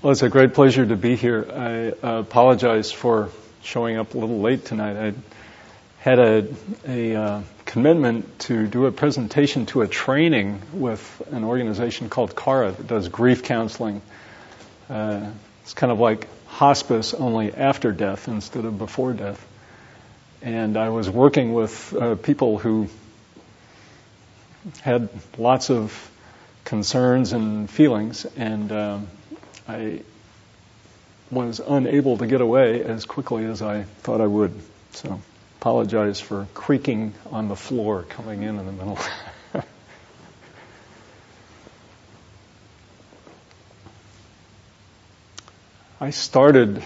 Well, it's a great pleasure to be here. I apologize for showing up a little late tonight. I had a, a uh, commitment to do a presentation to a training with an organization called Kara that does grief counseling. Uh, it's kind of like hospice, only after death instead of before death. And I was working with uh, people who had lots of concerns and feelings, and um, I was unable to get away as quickly as I thought I would. So, apologize for creaking on the floor coming in in the middle. I started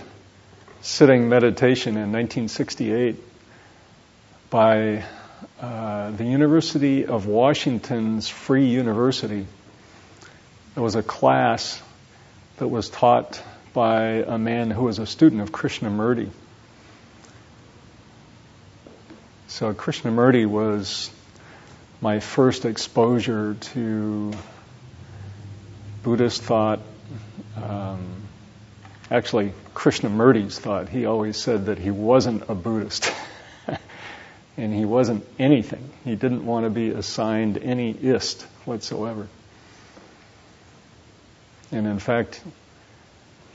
sitting meditation in 1968 by uh, the University of Washington's Free University. There was a class that was taught by a man who was a student of Krishnamurti. So Krishnamurti was my first exposure to Buddhist thought. Um, actually, Krishnamurti's thought. He always said that he wasn't a Buddhist. and he wasn't anything. He didn't want to be assigned any ist whatsoever. And in fact,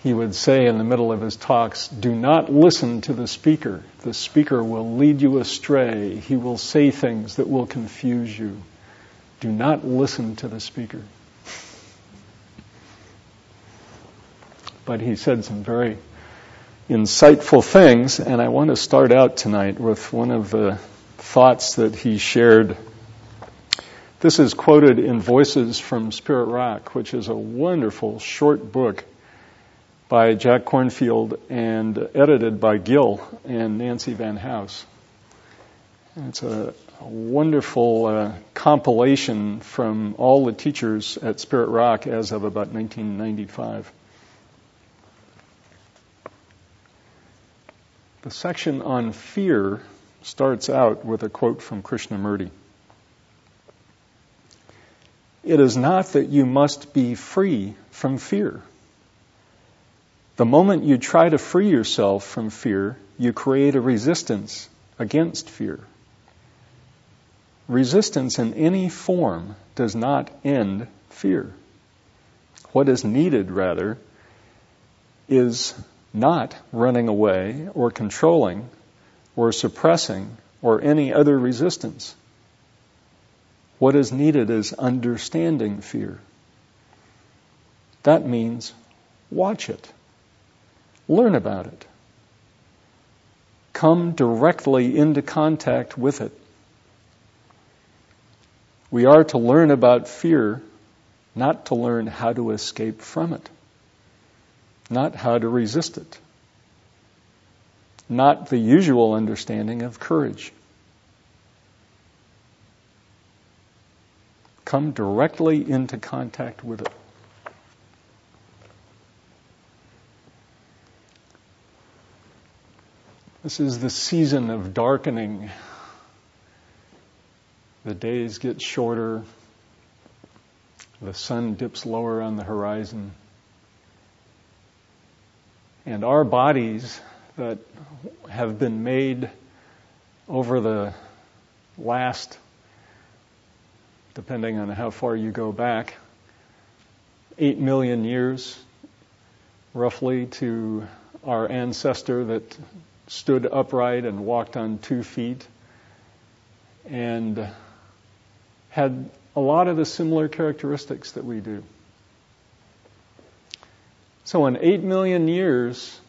he would say in the middle of his talks, do not listen to the speaker. The speaker will lead you astray. He will say things that will confuse you. Do not listen to the speaker. But he said some very insightful things, and I want to start out tonight with one of the thoughts that he shared this is quoted in Voices from Spirit Rock, which is a wonderful short book by Jack Kornfield and edited by Gil and Nancy Van House. It's a, wonderful uh, compilation from all the teachers at Spirit Rock as of about 1995. The section on fear starts out with a quote from Krishnamurti. It is not that you must be free from fear. The moment you try to free yourself from fear, you create a resistance against fear. Resistance in any form does not end fear. What is needed, rather, is not running away or controlling or suppressing or any other resistance. What is needed is understanding fear. That means watch it, learn about it, come directly into contact with it. We are to learn about fear, not to learn how to escape from it, not how to resist it, not the usual understanding of courage. Come directly into contact with it. This is the season of darkening. The days get shorter. The sun dips lower on the horizon. And our bodies that have been made over the last depending on how far you go back, 8 million years roughly to our ancestor that stood upright and walked on two feet and had a lot of the similar characteristics that we do. So in 8 million years,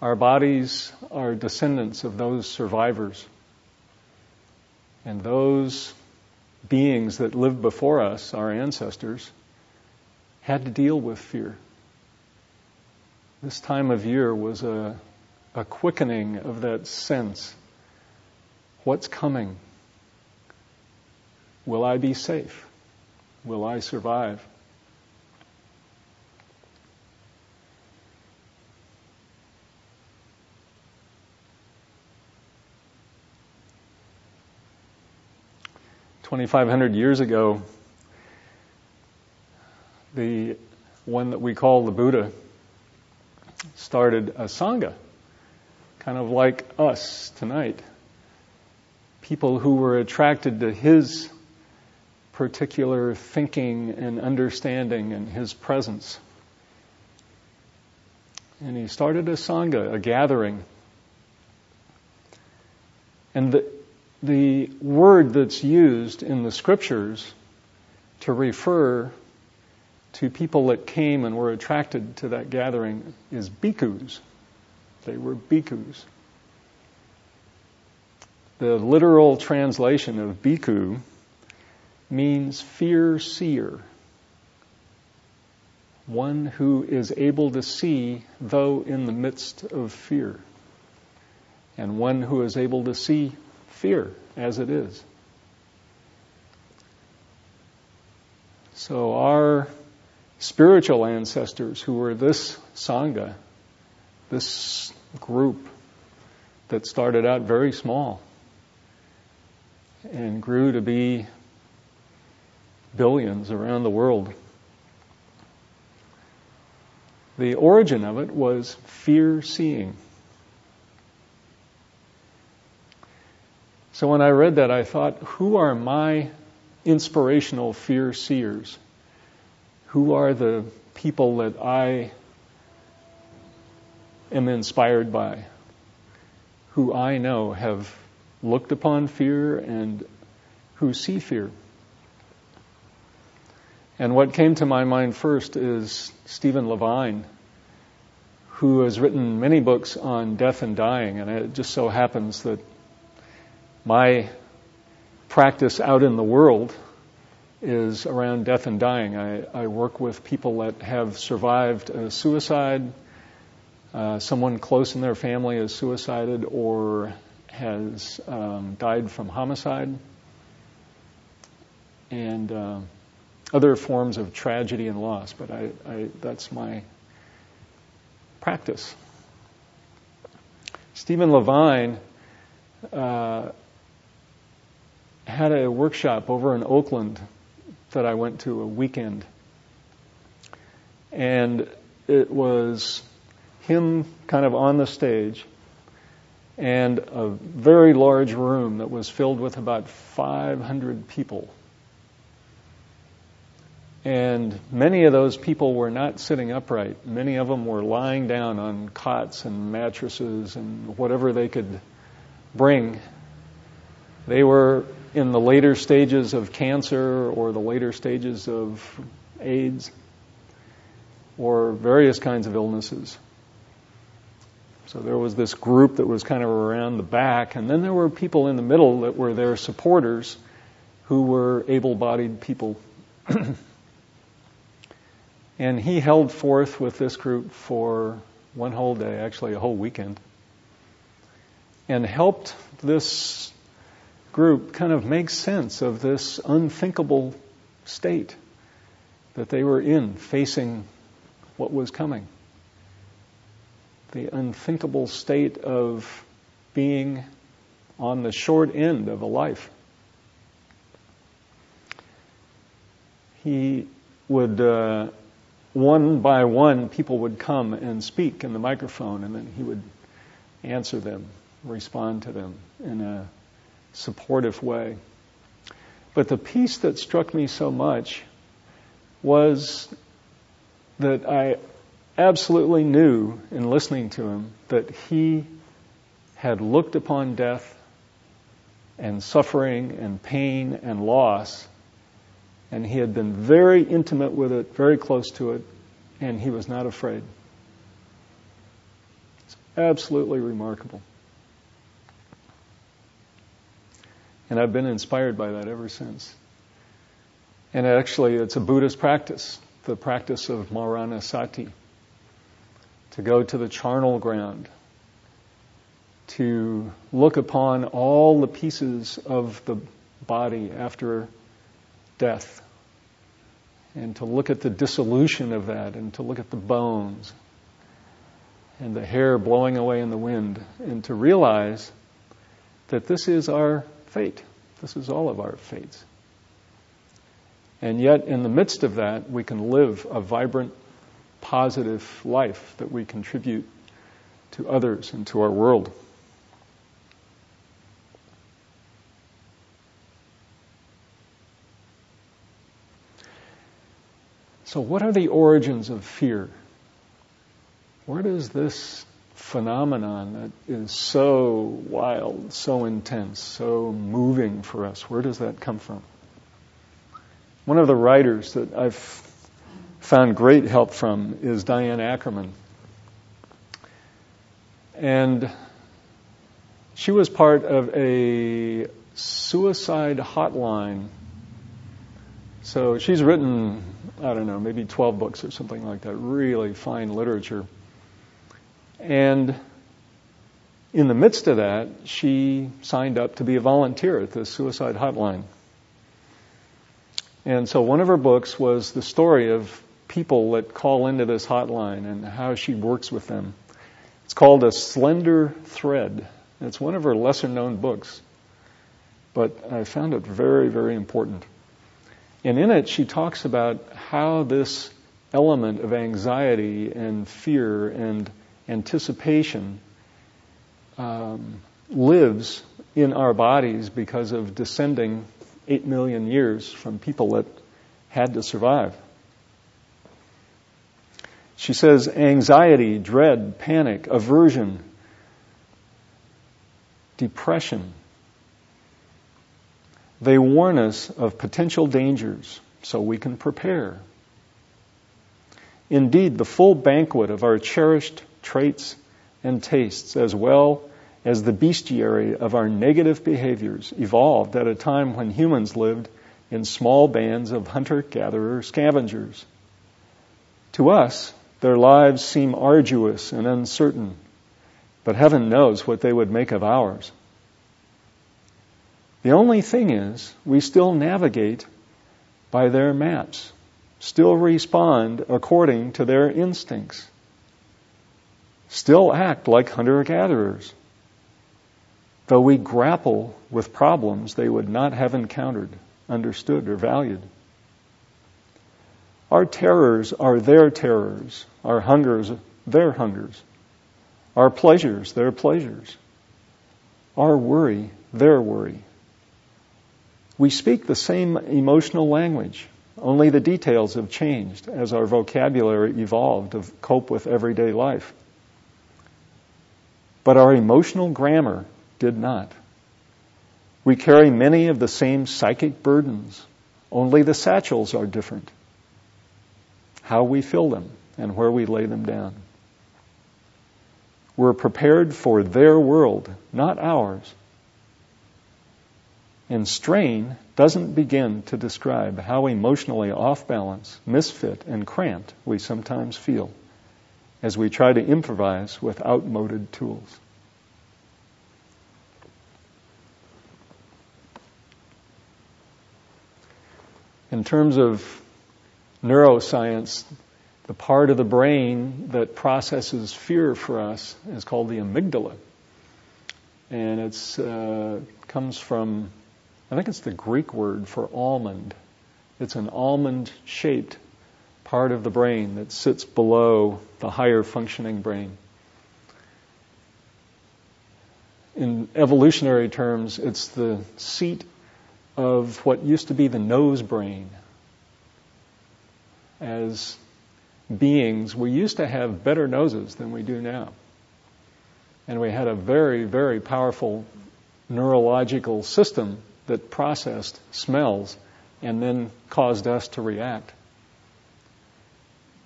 our bodies are descendants of those survivors. And those beings that lived before us, our ancestors, had to deal with fear. This time of year was a, a quickening of that sense. What's coming? Will I be safe? Will I survive? 2,500 years ago, the one that we call the Buddha, started a Sangha, kind of like us tonight. People who were attracted to his particular thinking and understanding and his presence. And he started a Sangha, a gathering. And the, the word that's used in the scriptures to refer to people that came and were attracted to that gathering is bhikkhus. They were bhikkhus. The literal translation of bhikkhu means fear seer. One who is able to see though in the midst of fear. And one who is able to see fear as it is. So our spiritual ancestors who were this Sangha, this group that started out very small and grew to be billions around the world. The origin of it was fear seeing. So when I read that, I thought, who are my inspirational fear seers? Who are the people that I am inspired by? Who I know have looked upon fear and who see fear? And what came to my mind first is Stephen Levine, who has written many books on death and dying. And it just so happens that my practice out in the world is around death and dying. I, I work with people that have survived a suicide, uh, someone close in their family has suicided or has um, died from homicide, and uh, other forms of tragedy and loss. But I, I, that's my practice. Stephen Levine uh, had a workshop over in Oakland that I went to a weekend. And it was him kind of on the stage and a very large room that was filled with about 500 people. And many of those people were not sitting upright. Many of them were lying down on cots and mattresses and whatever they could bring. They were in the later stages of cancer or the later stages of AIDS or various kinds of illnesses. So there was this group that was kind of around the back, and then there were people in the middle that were their supporters who were able bodied people. and he held forth with this group for one whole day, actually a whole weekend, and helped this group kind of makes sense of this unthinkable state that they were in, facing what was coming. The unthinkable state of being on the short end of a life. He would, uh, one by one, people would come and speak in the microphone, and then he would answer them, respond to them in a supportive way. But the piece that struck me so much was that I absolutely knew in listening to him that he had looked upon death and suffering and pain and loss, and he had been very intimate with it, very close to it, and he was not afraid. It's absolutely remarkable. And I've been inspired by that ever since. And actually, it's a Buddhist practice, the practice of Maranasati, to go to the charnel ground, to look upon all the pieces of the body after death, and to look at the dissolution of that, and to look at the bones, and the hair blowing away in the wind, and to realize that this is our fate. This is all of our fates. And yet, in the midst of that, we can live a vibrant, positive life that we contribute to others and to our world. So, what are the origins of fear? Where does this phenomenon that is so wild, so intense, so moving for us, where does that come from? One of the writers that I've found great help from is Diane Ackerman. And she was part of a suicide hotline. So she's written I don't know, maybe 12 books or something like that, really fine literature. And in the midst of that, she signed up to be a volunteer at the suicide hotline. And so one of her books was the story of people that call into this hotline and how she works with them. It's called A Slender Thread. It's one of her lesser known books, but I found it very, very important. And in it, she talks about how this element of anxiety and fear and anticipation um, lives in our bodies because of descending 8 million years from people that had to survive. She says anxiety, dread, panic, aversion, depression, they warn us of potential dangers so we can prepare. Indeed, the full banquet of our cherished traits and tastes, as well as the bestiary of our negative behaviors, evolved at a time when humans lived in small bands of hunter gatherer scavengers. To us, their lives seem arduous and uncertain, but heaven knows what they would make of ours. The only thing is, we still navigate by their maps, still respond according to their instincts, still act like hunter gatherers, though we grapple with problems they would not have encountered, understood, or valued. Our terrors are their terrors, our hungers, their hungers, our pleasures, their pleasures, our worry, their worry. We speak the same emotional language, only the details have changed as our vocabulary evolved to cope with everyday life. But our emotional grammar did not. We carry many of the same psychic burdens, only the satchels are different. How we fill them and where we lay them down. We're prepared for their world, not ours. And strain doesn't begin to describe how emotionally off balance, misfit, and cramped we sometimes feel as we try to improvise with outmoded tools. In terms of neuroscience, the part of the brain that processes fear for us is called the amygdala. And it uh, comes from I think it's the Greek word for almond. It's an almond shaped part of the brain that sits below the higher functioning brain. In evolutionary terms, it's the seat of what used to be the nose brain. As beings, we used to have better noses than we do now. And we had a very, very powerful neurological system that processed smells and then caused us to react.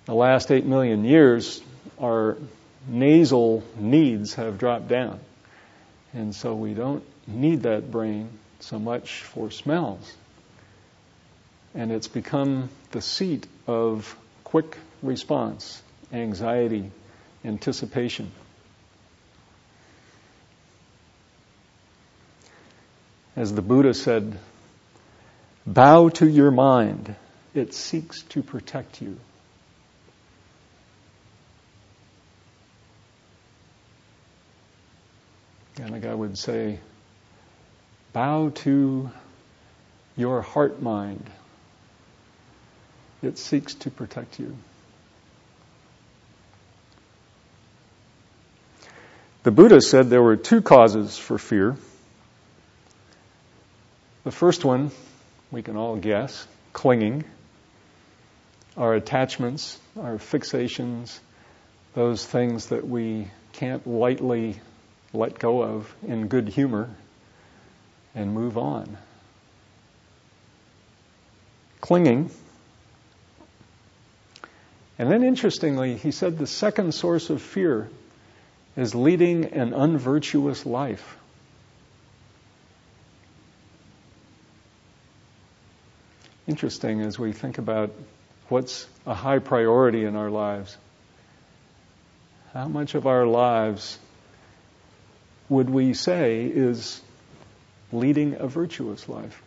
The last eight million years, our nasal needs have dropped down. And so we don't need that brain so much for smells. And it's become the seat of quick response, anxiety, anticipation. As the Buddha said, bow to your mind. It seeks to protect you. And like I would say, bow to your heart mind. It seeks to protect you. The Buddha said there were two causes for fear. The first one, we can all guess, clinging. Our attachments, our fixations, those things that we can't lightly let go of in good humor and move on. Clinging. And then interestingly, he said the second source of fear is leading an unvirtuous life. Interesting as we think about what's a high priority in our lives. How much of our lives would we say is leading a virtuous life?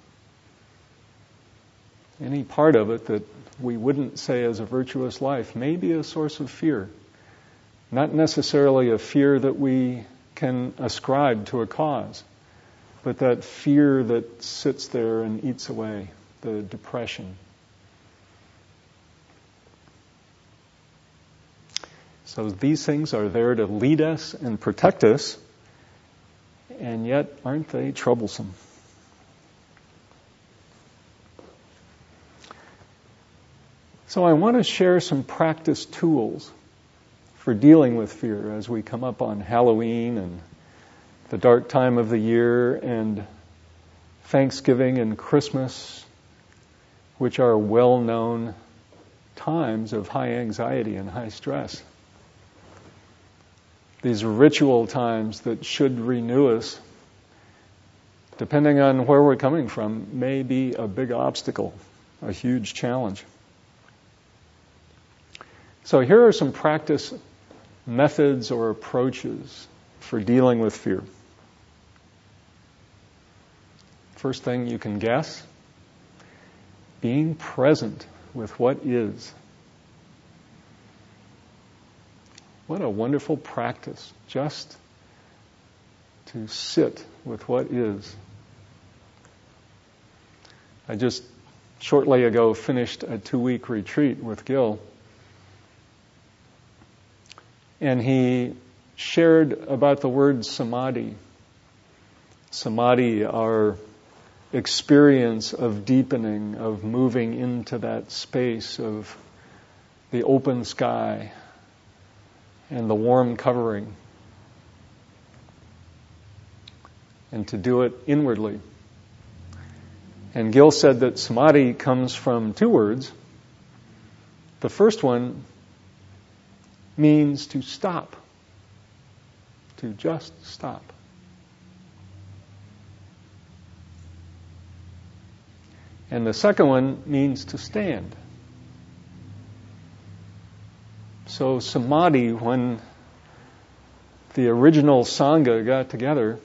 Any part of it that we wouldn't say as a virtuous life may be a source of fear. Not necessarily a fear that we can ascribe to a cause, but that fear that sits there and eats away, the depression. So these things are there to lead us and protect us, and yet aren't they troublesome? So I want to share some practice tools for dealing with fear as we come up on Halloween and the dark time of the year and Thanksgiving and Christmas, which are well known times of high anxiety and high stress. These ritual times that should renew us, depending on where we're coming from, may be a big obstacle, a huge challenge. So here are some practice methods or approaches for dealing with fear. First thing you can guess being present with what is. What a wonderful practice just to sit with what is. I just shortly ago finished a two week retreat with Gil and he shared about the word samadhi. Samadhi, our experience of deepening, of moving into that space of the open sky and the warm covering. And to do it inwardly. And Gil said that samadhi comes from two words. The first one means to stop, to just stop. And the second one means to stand. So, samadhi, when the original Sangha got together,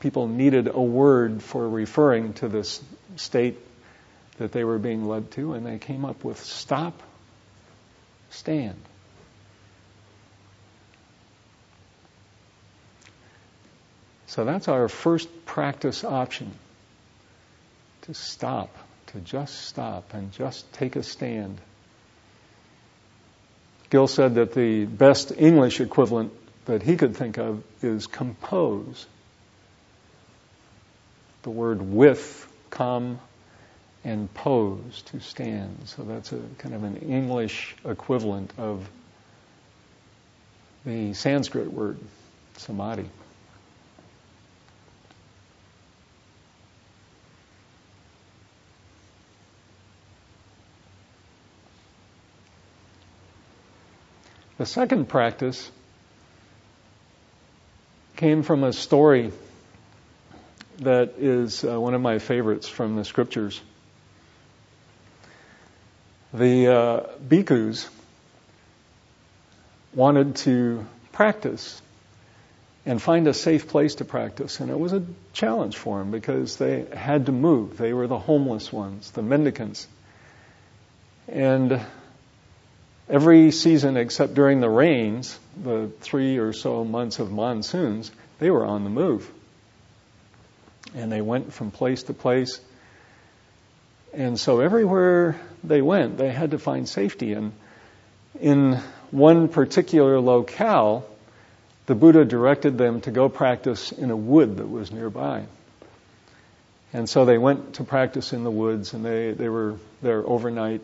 people needed a word for referring to this state that they were being led to, and they came up with stop, stand. So that's our first practice option to stop, to just stop and just take a stand. Gil said that the best English equivalent that he could think of is compose. The word with, come, and pose, to stand. So that's a kind of an English equivalent of the Sanskrit word, samadhi. The second practice came from a story that is uh, one of my favorites from the scriptures. The uh, bhikkhus wanted to practice and find a safe place to practice. And it was a challenge for them because they had to move. They were the homeless ones, the mendicants. And every season except during the rains, the three or so months of monsoons, they were on the move. And they went from place to place. And so everywhere they went, they had to find safety. And in one particular locale, the Buddha directed them to go practice in a wood that was nearby. And so they went to practice in the woods and they, they were there overnight.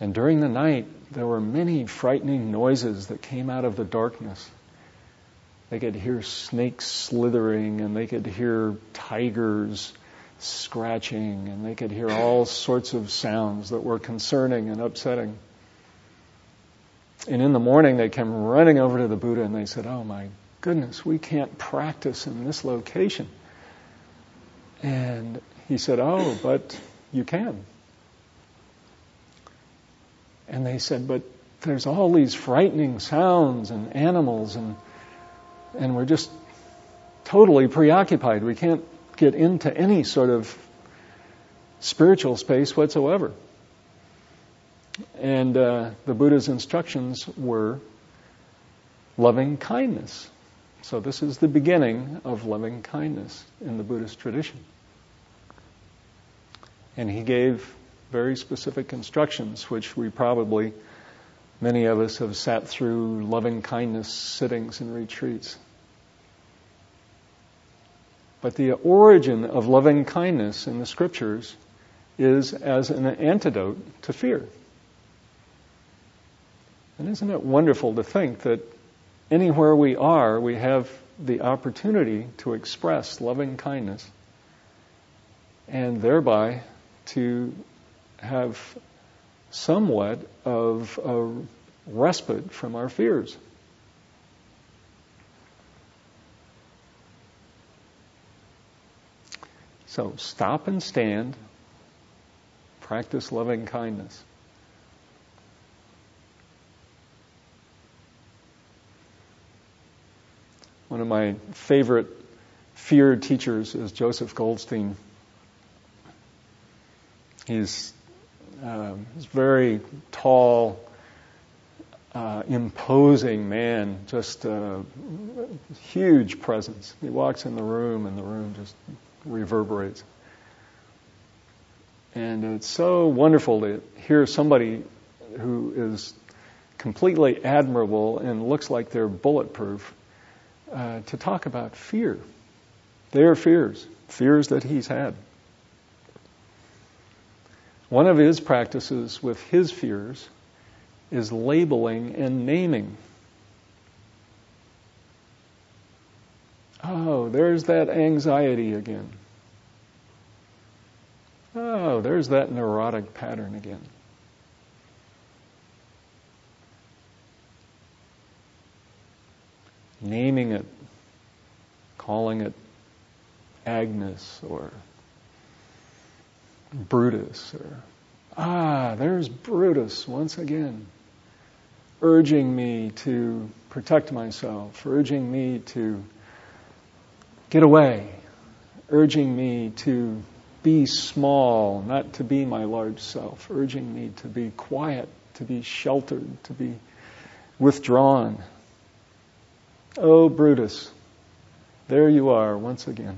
And during the night, there were many frightening noises that came out of the darkness. They could hear snakes slithering and they could hear tigers scratching and they could hear all sorts of sounds that were concerning and upsetting. And in the morning, they came running over to the Buddha and they said, Oh my goodness, we can't practice in this location. And he said, Oh, but you can. And they said, But there's all these frightening sounds and animals, and, and we're just totally preoccupied. We can't get into any sort of spiritual space whatsoever. And uh, the Buddha's instructions were loving kindness. So, this is the beginning of loving kindness in the Buddhist tradition. And he gave very specific instructions, which we probably, many of us, have sat through loving kindness sittings and retreats. But the origin of loving kindness in the scriptures is as an antidote to fear. And isn't it wonderful to think that anywhere we are, we have the opportunity to express loving kindness and thereby to have somewhat of a respite from our fears. So stop and stand, practice loving kindness. One of my favorite fear teachers is Joseph Goldstein. He's, uh, he's very tall, uh, imposing man, just a huge presence. He walks in the room and the room just reverberates. And it's so wonderful to hear somebody who is completely admirable and looks like they're bulletproof uh, to talk about fear. Their fears, fears that he's had. One of his practices with his fears is labeling and naming. Oh, there's that anxiety again. Oh, there's that neurotic pattern again. naming it, calling it Agnes or Brutus or, ah, there's Brutus once again, urging me to protect myself, urging me to get away, urging me to be small, not to be my large self, urging me to be quiet, to be sheltered, to be withdrawn. Oh, Brutus, there you are once again.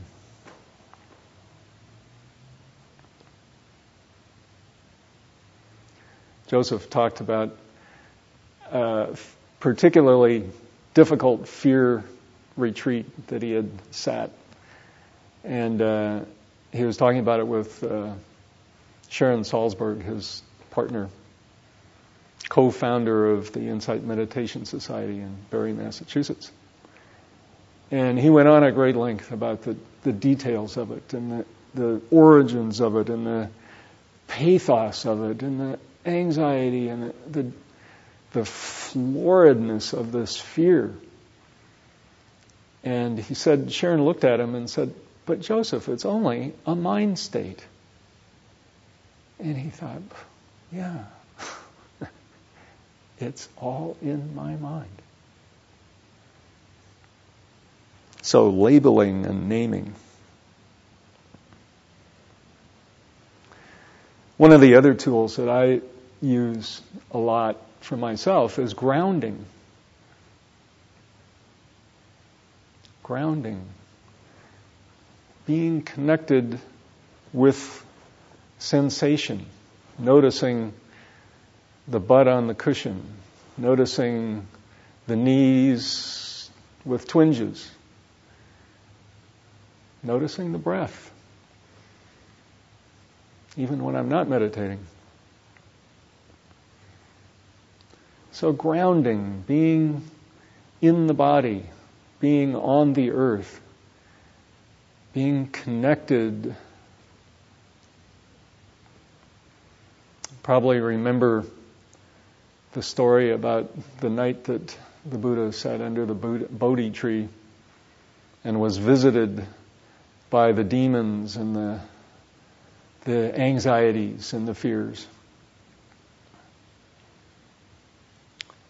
Joseph talked about a particularly difficult fear retreat that he had sat. And uh, he was talking about it with uh, Sharon Salzberg, his partner, co founder of the Insight Meditation Society in Barre, Massachusetts. And he went on at great length about the, the details of it and the, the origins of it and the pathos of it and the anxiety and the, the, floridness of this fear. And he said, Sharon looked at him and said, But Joseph, it's only a mind state. And he thought, Yeah, it's all in my mind. So, labeling and naming. One of the other tools that I use a lot for myself is grounding. Grounding. Being connected with sensation, noticing the butt on the cushion, noticing the knees with twinges. Noticing the breath, even when I'm not meditating. So, grounding, being in the body, being on the earth, being connected. Probably remember the story about the night that the Buddha sat under the Bodhi tree and was visited by the demons and the, the anxieties and the fears.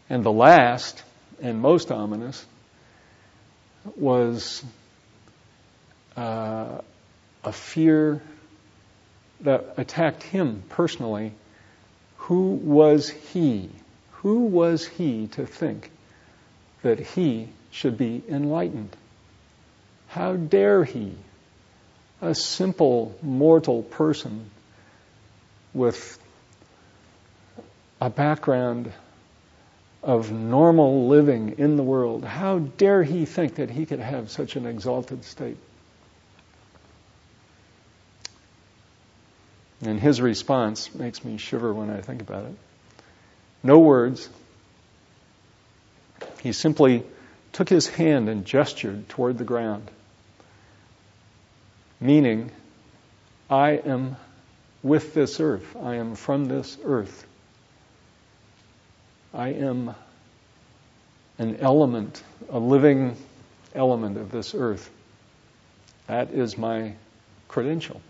And the last and most ominous was uh, a fear that attacked him personally. Who was he? Who was he to think that he should be enlightened? How dare he, a simple mortal person with a background of normal living in the world, how dare he think that he could have such an exalted state? And his response makes me shiver when I think about it. No words. He simply took his hand and gestured toward the ground, meaning, I am with this earth. I am from this earth. I am an element, a living element of this earth. That is my credential.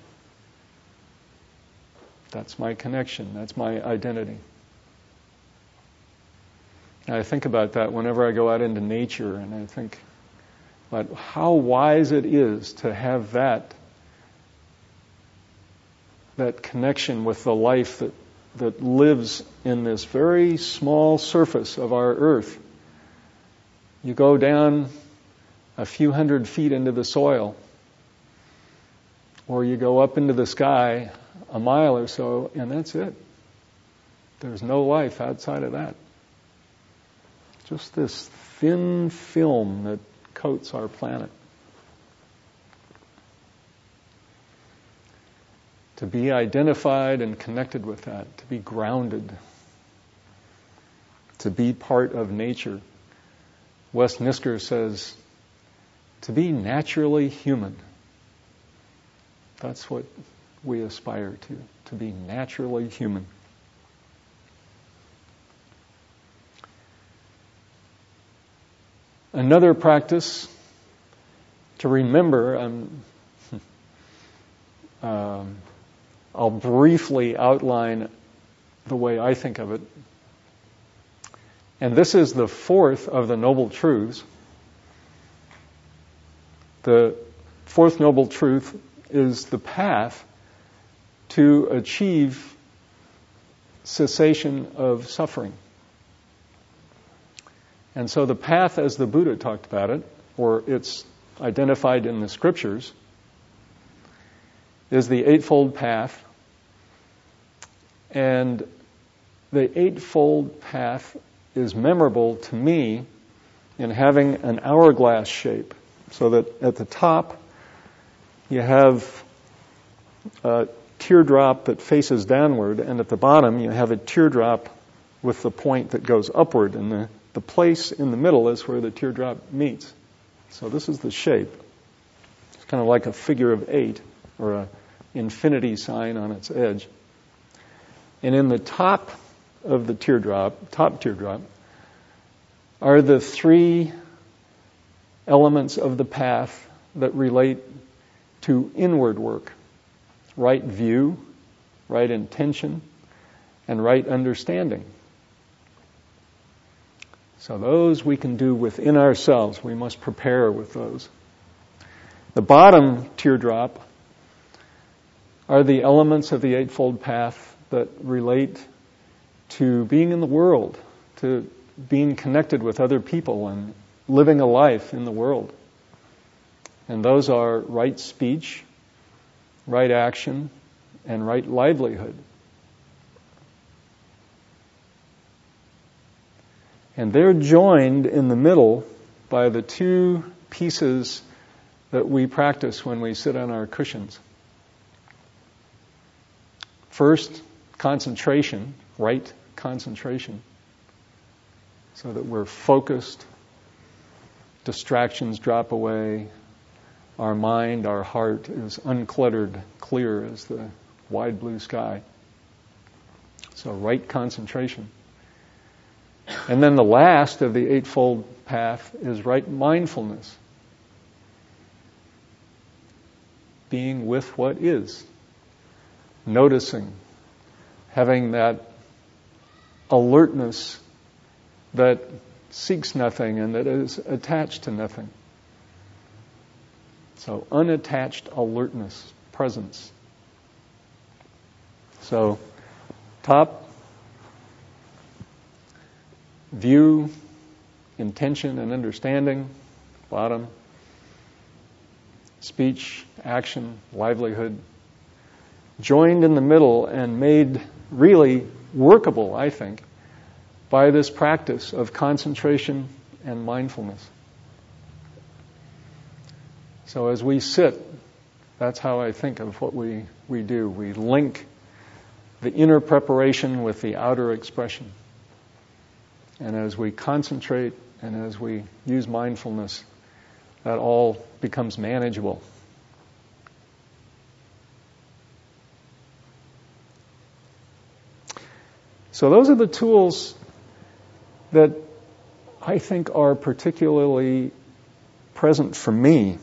That's my connection. That's my identity. And I think about that whenever I go out into nature and I think about how wise it is to have that that connection with the life that, that lives in this very small surface of our earth. You go down a few hundred feet into the soil, or you go up into the sky a mile or so, and that's it. There's no life outside of that. Just this thin film that coats our planet. To be identified and connected with that, to be grounded, to be part of nature. Wes Nisker says, to be naturally human. That's what we aspire to, to be naturally human. Another practice to remember, um, um, I'll briefly outline the way I think of it. And this is the fourth of the Noble Truths. The fourth Noble Truth is the path to achieve cessation of suffering. And so the path, as the Buddha talked about it, or it's identified in the scriptures, is the Eightfold Path. And the Eightfold Path is memorable to me in having an hourglass shape, so that at the top you have a teardrop that faces downward, and at the bottom you have a teardrop with the point that goes upward, and the, the place in the middle is where the teardrop meets. So this is the shape. It's kind of like a figure of eight or an infinity sign on its edge. And in the top of the teardrop, top teardrop, are the three elements of the path that relate to inward work right view, right intention, and right understanding. So those we can do within ourselves. We must prepare with those. The bottom teardrop are the elements of the Eightfold Path that relate to being in the world, to being connected with other people and living a life in the world. And those are right speech, right action, and right livelihood. And they're joined in the middle by the two pieces that we practice when we sit on our cushions. First, concentration, right concentration, so that we're focused, distractions drop away, our mind, our heart is uncluttered, clear as the wide blue sky. So, right concentration. And then the last of the Eightfold Path is right mindfulness. Being with what is, noticing, having that alertness that seeks nothing and that is attached to nothing. So, unattached alertness, presence. So, top, view, intention, and understanding. Bottom, speech, action, livelihood. Joined in the middle and made really workable, I think, by this practice of concentration and mindfulness. So as we sit, that's how I think of what we, we do. We link the inner preparation with the outer expression. And as we concentrate and as we use mindfulness, that all becomes manageable. So, those are the tools that I think are particularly present for me.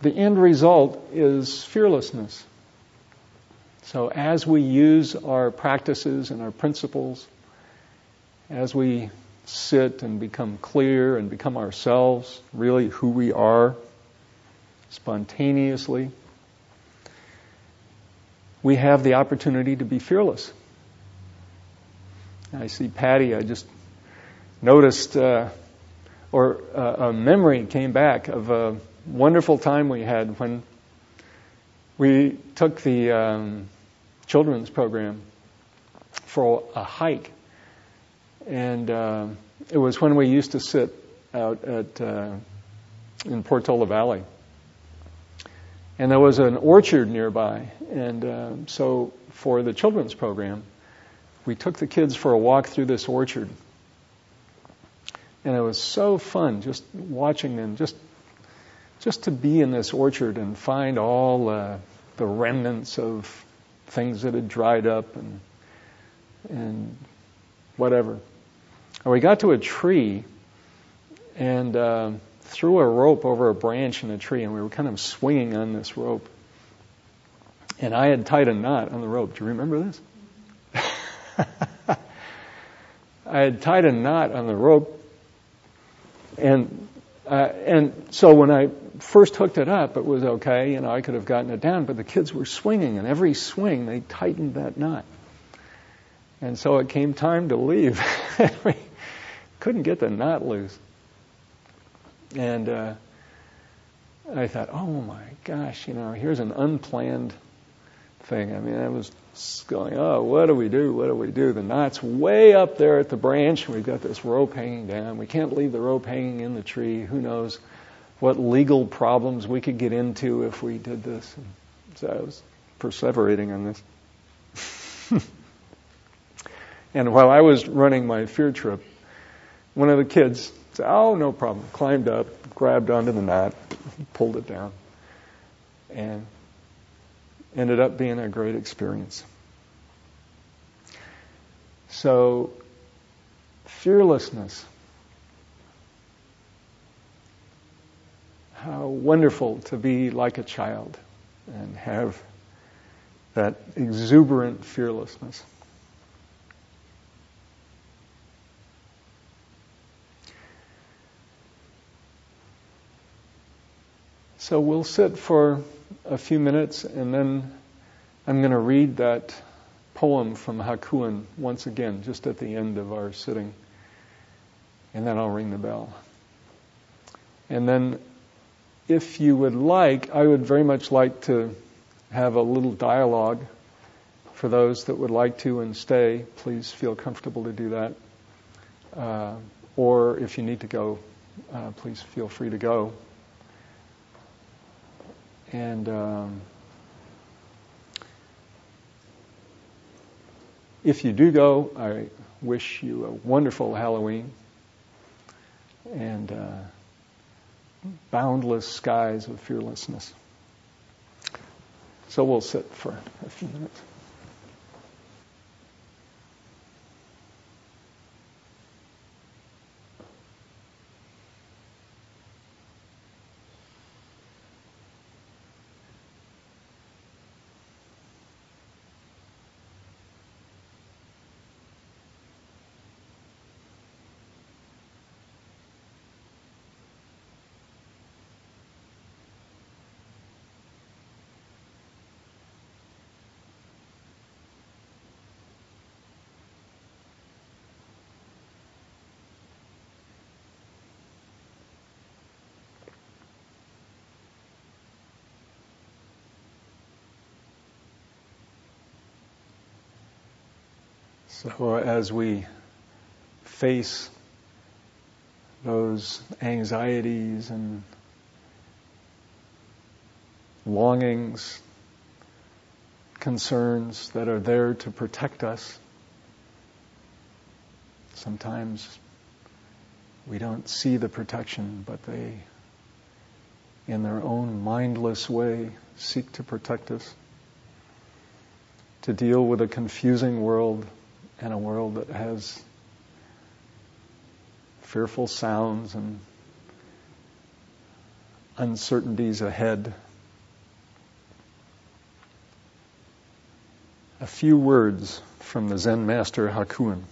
The end result is fearlessness. So, as we use our practices and our principles, as we sit and become clear and become ourselves, really who we are, spontaneously, we have the opportunity to be fearless. I see Patty, I just noticed, uh, or uh, a memory came back of a wonderful time we had when we took the um, children's program for a hike. And uh, it was when we used to sit out at uh, in Portola Valley. And there was an orchard nearby. And uh, so for the children's program, we took the kids for a walk through this orchard. And it was so fun just watching them, just just to be in this orchard and find all uh, the remnants of things that had dried up and and whatever. And we got to a tree and uh, threw a rope over a branch in a tree, and we were kind of swinging on this rope. And I had tied a knot on the rope. Do you remember this? I had tied a knot on the rope, and uh, and so when I first hooked it up, it was okay. You know, I could have gotten it down, but the kids were swinging, and every swing they tightened that knot. And so it came time to leave. we couldn't get the knot loose. And uh, I thought, oh my gosh, you know, here's an unplanned thing. I mean, I was going, oh, what do we do? What do we do? The knot's way up there at the branch. We've got this rope hanging down. We can't leave the rope hanging in the tree. Who knows what legal problems we could get into if we did this? And so I was perseverating on this. and while I was running my fear trip, one of the kids said, oh, no problem. Climbed up, grabbed onto the knot, pulled it down. And ended up being a great experience. So, fearlessness. How wonderful to be like a child and have that exuberant fearlessness. So we'll sit for a few minutes, and then I'm going to read that poem from Hakuin once again, just at the end of our sitting. And then I'll ring the bell. And then, if you would like, I would very much like to have a little dialogue for those that would like to and stay, please feel comfortable to do that. Uh, or if you need to go, uh, please feel free to go. And um, if you do go, I wish you a wonderful Halloween and uh, boundless skies of fearlessness. So we'll sit for a few minutes. So as we face those anxieties and longings, concerns that are there to protect us, sometimes we don't see the protection, but they, in their own mindless way, seek to protect us, to deal with a confusing world and a world that has fearful sounds and uncertainties ahead. A few words from the Zen master Hakuin.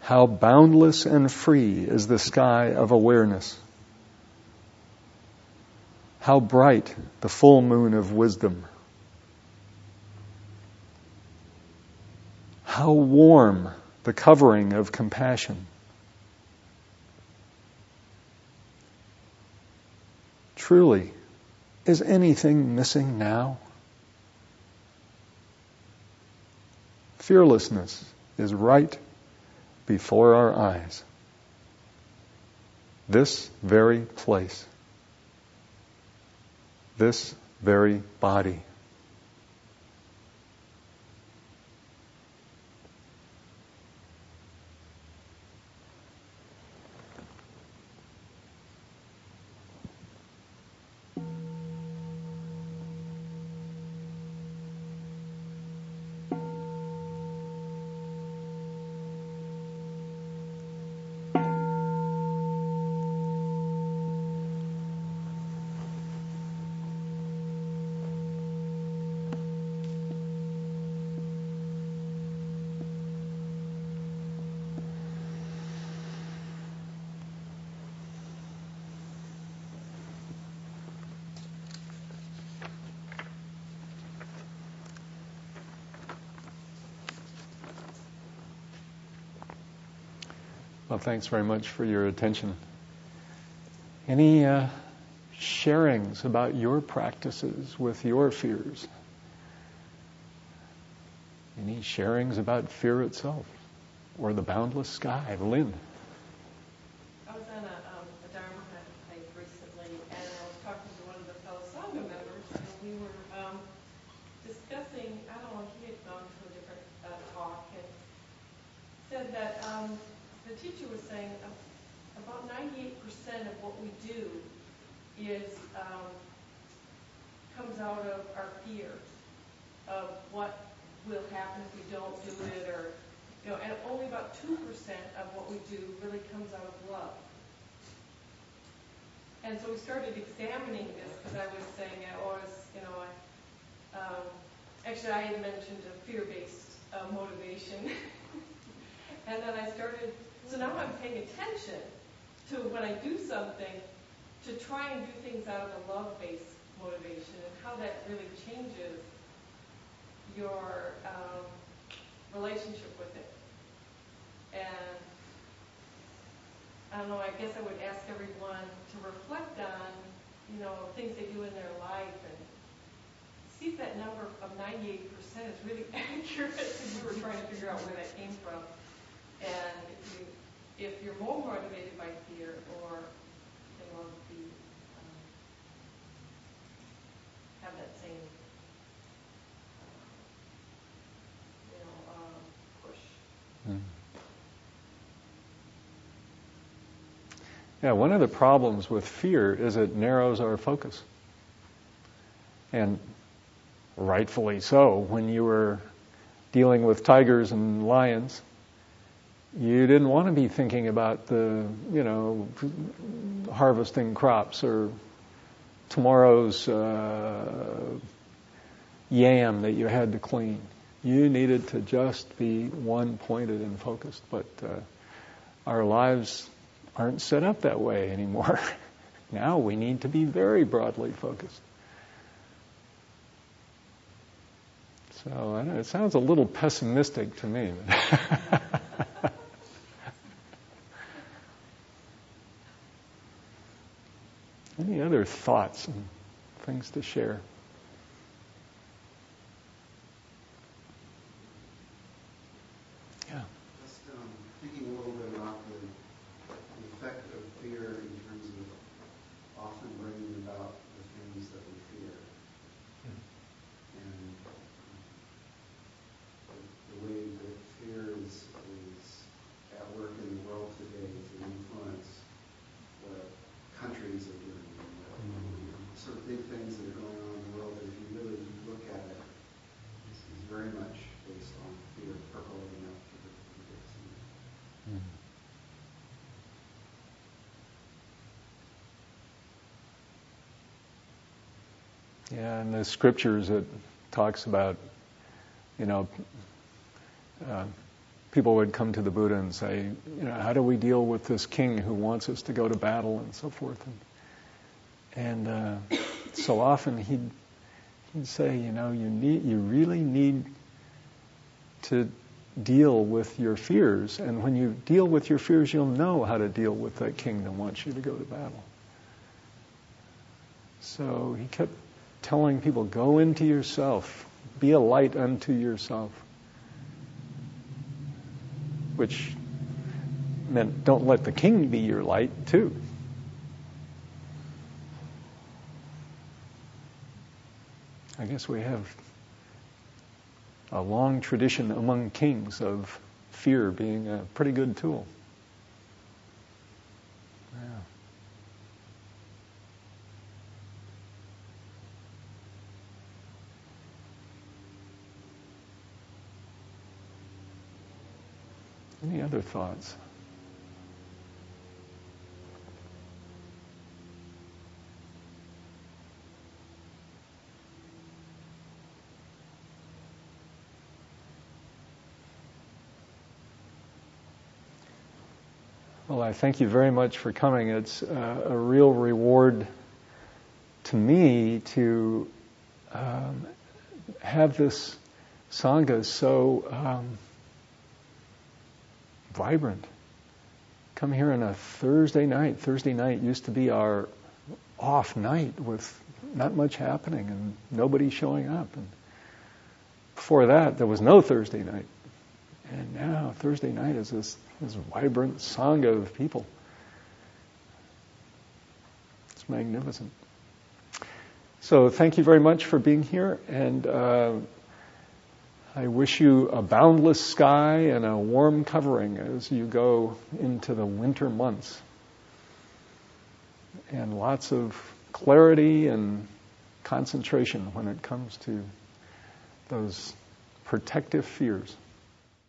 How boundless and free is the sky of awareness. How bright the full moon of wisdom. How warm the covering of compassion. Truly, is anything missing now? Fearlessness is right before our eyes. This very place. This very body. Thanks very much for your attention. Any uh, sharings about your practices with your fears? Any sharings about fear itself or the boundless sky? Lynn. I was on a, um, a Dharma hike recently, and I was talking to one of the fellow Sangha members, and we were um, discussing, I don't know, he had gone to a different uh, talk, and said that um, the teacher was saying about 98% of what we do is um, comes out of our fears of what will happen if we don't do it, or you know, and only about 2% of what we do really comes out of love. And so we started examining this because I was saying I was, you know, I, um, actually I had mentioned a fear-based uh, motivation, and then I started so now I'm paying attention to when I do something to try and do things out of a love-based motivation and how that really changes your um, relationship with it. And I don't know, I guess I would ask everyone to reflect on, you know, things they do in their life and see if that number of 98% is really accurate because we were trying to figure out where that came from. And if, you, if you're more motivated by fear or you know, be, um, have that same you know, uh, push. Mm. Yeah, one of the problems with fear is it narrows our focus. And rightfully so, when you were dealing with tigers and lions, you didn't want to be thinking about the, you know, harvesting crops or tomorrow's uh, yam that you had to clean. You needed to just be one pointed and focused. But uh, our lives aren't set up that way anymore. now we need to be very broadly focused. So it sounds a little pessimistic to me. Any thoughts and things to share? Yeah, in the world, if you really look at it, this is very much based on fear opening up to the big cities. Yeah, and the scriptures it talks about, you know, uh, people would come to the Buddha and say, you know, how do we deal with this king who wants us to go to battle and so forth? And, and uh, so often he'd, he'd say, you know, you need, you really need to deal with your fears, and when you deal with your fears, you'll know how to deal with that king that wants you to go to battle. So he kept telling people, go into yourself, be a light unto yourself. Which meant don't let the king be your light, too. I guess we have a long tradition among kings of fear being a pretty good tool. Any other thoughts? I thank you very much for coming. It's uh, a real reward to me to um, have this Sangha so um, vibrant. Come here on a Thursday night. Thursday night used to be our off night with not much happening and nobody showing up. And before that, there was no Thursday night. And now Thursday night is this, this vibrant sangha of people. It's magnificent. So thank you very much for being here and. Uh, I wish you a boundless sky and a warm covering as you go into the winter months. And lots of clarity and concentration when it comes to those protective fears.